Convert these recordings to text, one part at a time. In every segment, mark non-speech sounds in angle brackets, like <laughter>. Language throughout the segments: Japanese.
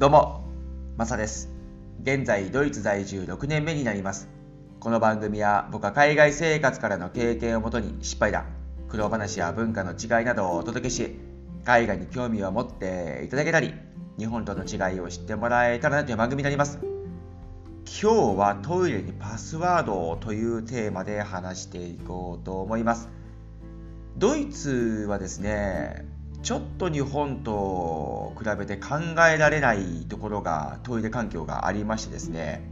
どうも、マサです。現在、ドイツ在住6年目になります。この番組は僕は海外生活からの経験をもとに失敗談、苦労話や文化の違いなどをお届けし、海外に興味を持っていただけたり、日本との違いを知ってもらえたらなという番組になります。今日はトイレにパスワードというテーマで話していこうと思います。ドイツはですね、ちょっと日本と比べて考えられないところがトイレ環境がありましてですね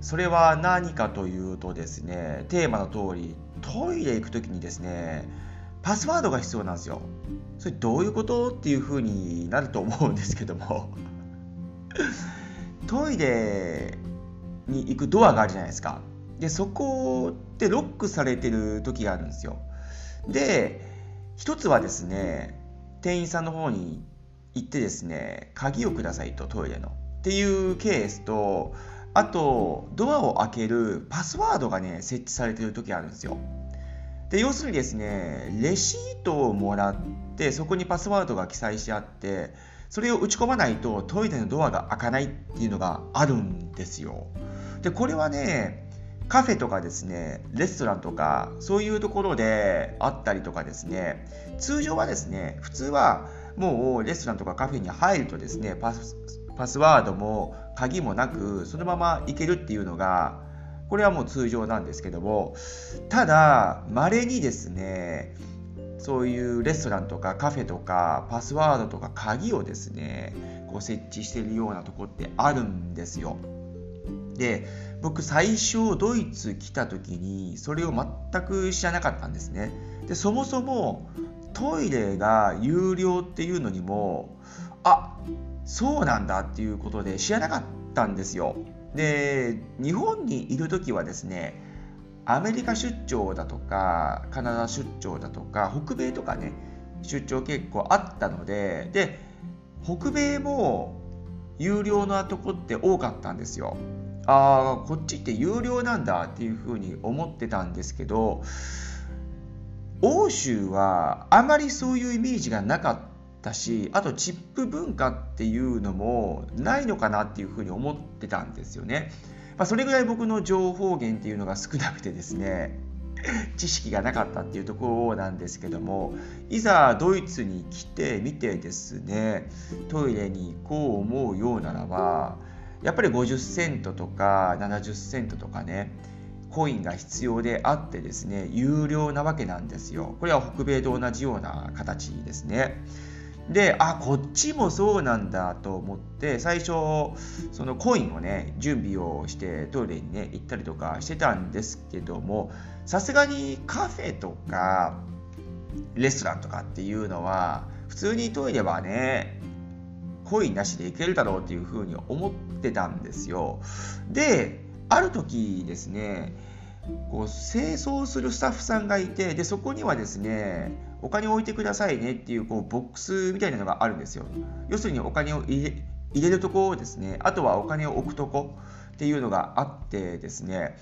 それは何かというとですねテーマの通りトイレ行く時にですねパスワードが必要なんですよ。それどういうこと？っていうふうになると思うんですけども。<laughs> トイレに行くドアがあるじゃないですか。でそこってロックされてる時があるんですよ。で一つはですね店員さんの方に行ってですね鍵をくださいとトイレの。っていうケースとあとドアを開けるパスワードがね設置されてる時あるんですよ。で要するにですねレシートをもらってそこにパスワードが記載してあってそれを打ち込まないとトイレのドアが開かないっていうのがあるんですよ。でこれはねカフェとかですねレストランとかそういうところであったりとかですね通常はですね普通はもうレストランとかカフェに入るとですねパスパスワードも鍵もなくそのまま行けるっていうのがこれはもう通常なんですけどもただ稀にですねそういうレストランとかカフェとかパスワードとか鍵をですねこう設置しているようなとこってあるんですよ。で僕最初ドイツ来た時にそれを全く知らなかったんですね。でそもそもトイレが有料っていうのにもあそうなんだっていうことで知らなかったんですよ。で日本にいる時はですねアメリカ出張だとかカナダ出張だとか北米とかね出張結構あったのでで北米も有料なとこって多かったんですよ。ああこっちって有料なんだっていうふうに思ってたんですけど欧州はあまりそういうイメージがなかったしあとチップ文化っていうのもないのかなっていうふうに思ってたんですよね、まあ、それぐらい僕の情報源っていうのが少なくてですね <laughs> 知識がなかったっていうところなんですけどもいざドイツに来てみてですねトイレに行こう思うようならばやっぱり50セントとか70セントとかねコインが必要であってですね有料なわけなんですよ。これは北米と同じような形ですね。であこっちもそうなんだと思って最初そのコインをね準備をしてトイレにね行ったりとかしてたんですけどもさすがにカフェとかレストランとかっていうのは普通にトイレはねコインなしでいけるだろうっていうふうに思ってたんですよ。である時ですねこう清掃するスタッフさんがいてでそこにはですねお金を置いてくださいねっていうこうボックスみたいなのがあるんですよ。要するにお金を入れ入れるところですねあとはお金を置くとこっていうのがあってですね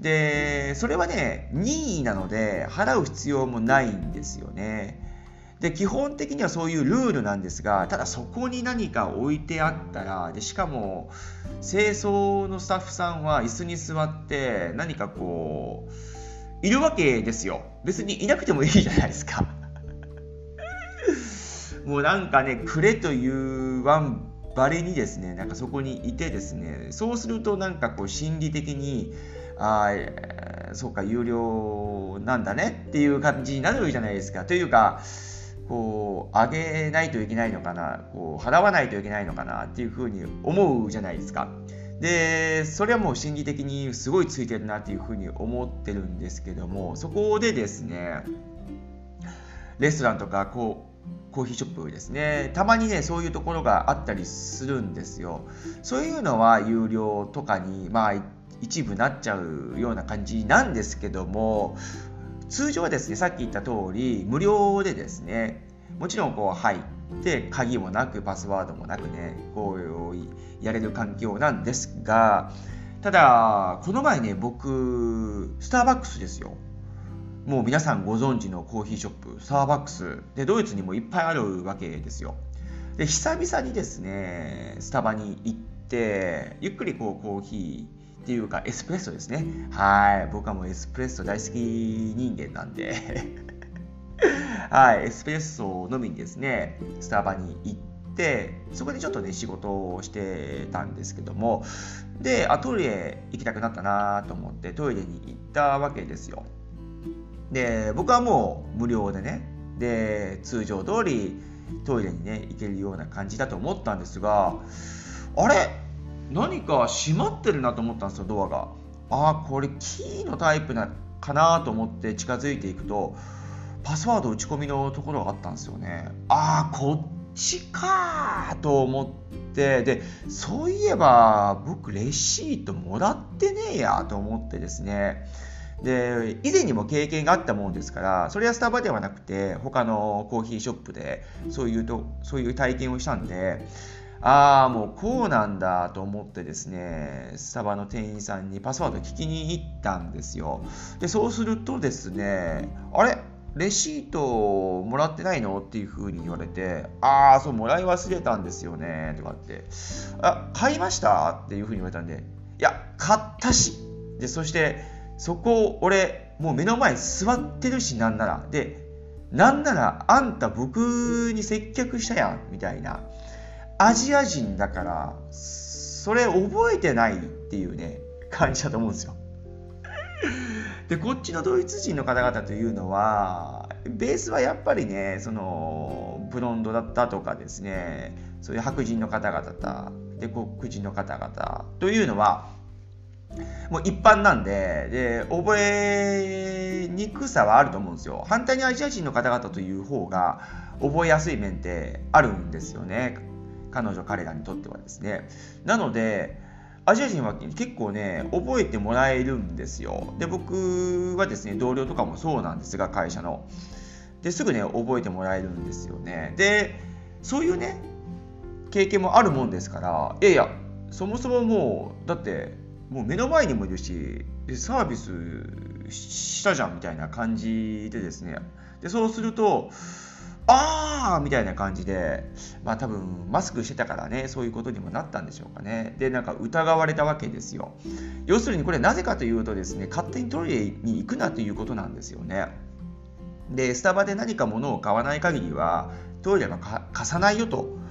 でそれはね任意なので払う必要もないんですよね。で基本的にはそういうルールなんですがただそこに何か置いてあったらでしかも清掃のスタッフさんは椅子に座って何かこういるわけですよ。別にいなくてもいいじゃないですか。<laughs> もうなんかねくれというワンバレにですねなんかそこにいてですねそうするとなんかこう心理的にああそうか有料なんだねっていう感じになるじゃないですか。というかこう上げないといけないのかなこう払わないといけないのかなっていうふうに思うじゃないですか。でそれはもう心理的にすごいついてるなっていうふうに思ってるんですけどもそこでですねレストランとかこうコーヒーショップですねたまにねそういうところがあったりするんですよそういうのは有料とかにまあ一部なっちゃうような感じなんですけども通常はですねさっき言った通り無料でですねもちろんこう入って鍵もなくパスワードもなくねこうやれる環境なんですがただこの前ね僕スターバックスですよ。もう皆さんご存知のコーヒーショップスターバックス。でドイツにもいっぱいあるわけですよ。で久々にですねスタバに行ってゆっくりこうコーヒーっていうかエスプレッソですね。はい。僕はもうエスプレッソ大好き人間なんで。<laughs> はい。エスプレッソを飲みにですねスタバに行ってそこでちょっとね仕事をしてたんですけども。であトイレ行きたくなったなと思ってトイレに行ったわけですよ。で僕はもう無料でねで通常通りトイレにね行けるような感じだと思ったんですがあれ？何か閉まってるなと思ったんですよドアが。ああこれキーのタイプなかなと思って近づいていくとパスワード打ち込みのところがあったんですよね。ああこっちかと思ってでそういえば僕レシートもらってねえやと思ってですね。で以前にも経験があったもんですからそれはスタバではなくて他のコーヒーショップでそういうとそういう体験をしたんでああもうこうなんだと思ってですねスタバの店員さんにパスワード聞きに行ったんですよ。でそうするとですねあれ？レシートもらってないの？っていう風に言われて、ああ、そう、もらい忘れたんですよね、とかって、あ、買いました？っていう風に言われたんで、いや、買ったし、で、そして、そこ、俺、もう目の前座ってるし、なんなら。で、なんなら、あんた僕に接客したやん、みたいな。アジア人だから、それ覚えてないっていうね、感じだと思うんですよ。で、こっちのドイツ人の方々というのは、ベースはやっぱりね、その、ブロンドだったとかですね、そういう白人の方々で、黒人の方々というのは、もう一般なんでで覚えにくさはあると思うんですよ反対にアジア人の方々という方が覚えやすい面ってあるんですよね彼女彼らにとってはですね。なのでアジア人は結構ね覚えてもらえるんですよ。で僕はですね同僚とかもそうなんですが会社の。ですぐね覚えてもらえるんですよね。でそういうね経験もあるもんですからいやいやそもそももうだってもう目の前にもいるしサービスしたじゃんみたいな感じでですね。でそうするとあーみたいな感じでまあ多分マスクしてたからねそういうことにもなったんでしょうかね。でなんか疑われたわけですよ。要するにこれなぜかというとですね勝手にトイレに行くなということなんですよね。でスタバで何か物を買わない限りはトイレは貸さないよと。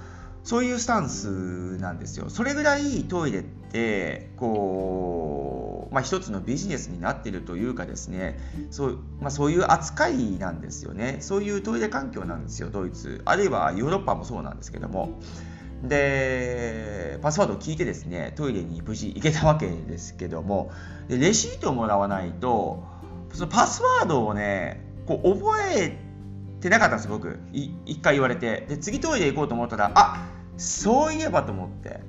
そういうスタンスなんですよ。それぐらいトイレってこう、まあ、一つのビジネスになってるというかですねそう,、まあ、そういう扱いなんですよね。そういうトイレ環境なんですよドイツあるいはヨーロッパもそうなんですけども。でパスワードを聞いてですねトイレに無事行けたわけですけどもでレシートをもらわないとそのパスワードをねこう覚えてなかったんです僕。一回言われて。で次トイレ行こうと思ったらあそういえばと思って。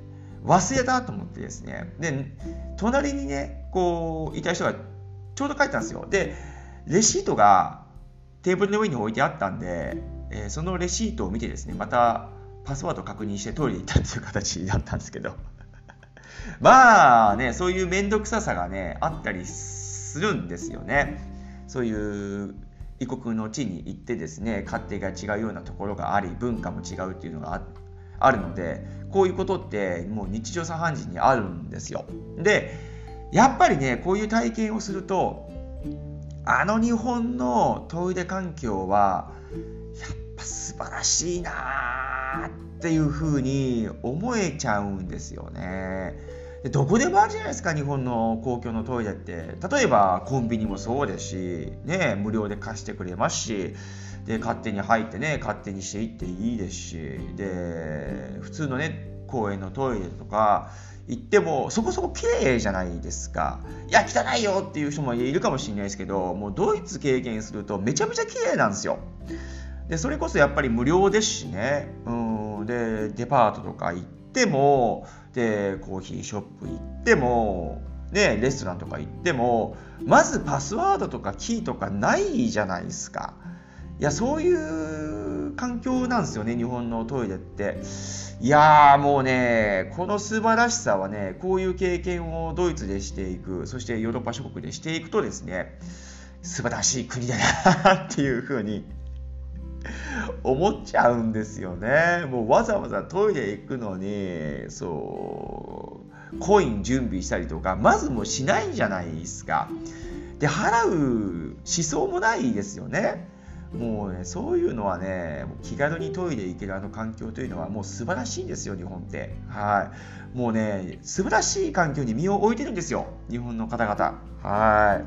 忘れたと思ってですね。で隣にねこういた人がちょうど帰ったんですよ。でレシートがテーブルの上に置いてあったんで、えー、そのレシートを見てですねまたパスワード確認してトイレ行ったっていう形だったんですけど。<laughs> まあねそういう面倒くささがねあったりするんですよね。そういう異国の地に行ってですね勝手が違うようなところがあり文化も違うっていうのがああるのでこういうことってもう日常茶飯事にあるんですよ。でやっぱりねこういう体験をするとあの日本のトイレ環境はやっぱ素晴らしいなっていうふうに思えちゃうんですよね。でどこでもあるじゃないですか日本の公共のトイレって。例えばコンビニもそうですし、ね、無料で貸してくれますしで勝手に入ってね勝手にしていっていいですしで普通のね公園のトイレとか行ってもそこそこ綺麗じゃないですか。いや汚いよっていう人もいるかもしれないですけどもうドイツ経験するとめちゃめちゃ綺麗なんですよ。でそれこそやっぱり無料ですしね。うんでデパートとか行ってもでコーヒーショップ行ってもね、レストランとか行ってもまずパスワードとかキーとかないじゃないですか。いやそういう環境なんですよね日本のトイレっていやーもうねこの素晴らしさはねこういう経験をドイツでしていくそしてヨーロッパ諸国でしていくとですね素晴らしい国だなっていうふうに思っちゃうんですよね。もうわざわざトイレ行くのに、そう、コイン準備したりとか、まずもうしないじゃないですか。で、払う思想もないですよね。もうね、そういうのはね、気軽にトイレ行けるあの環境というのはもう素晴らしいんですよ、日本って。はい。もうね、素晴らしい環境に身を置いてるんですよ、日本の方々。は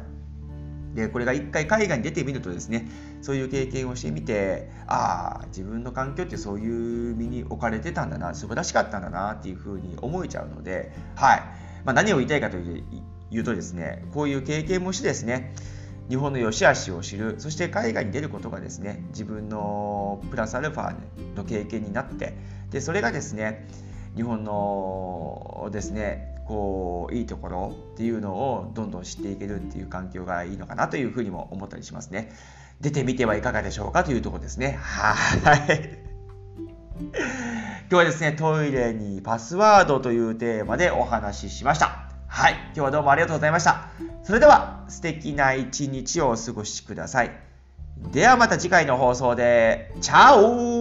い。で、これが一回海外に出てみるとですね、そういう経験をしてみて、ああ、自分の環境ってそういう身に置かれてたんだな、素晴らしかったんだなっていうふうに思えちゃうので、はい。まあ、何を言いたいかというとですね、こういう経験もしてですね、日本の良し悪しを知るそして海外に出ることがですね自分のプラスアルファの経験になってでそれがですね日本のですねこういいところっていうのをどんどん知っていけるっていう環境がいいのかなというふうにも思ったりしますね出てみてはいかがでしょうかというところですね。はい。<laughs> 今日はですねトイレにパスワードというテーマでお話ししました。はい、今日はどうもありがとうございました。それでは素敵な一日をお過ごしください。ではまた次回の放送で、チャオ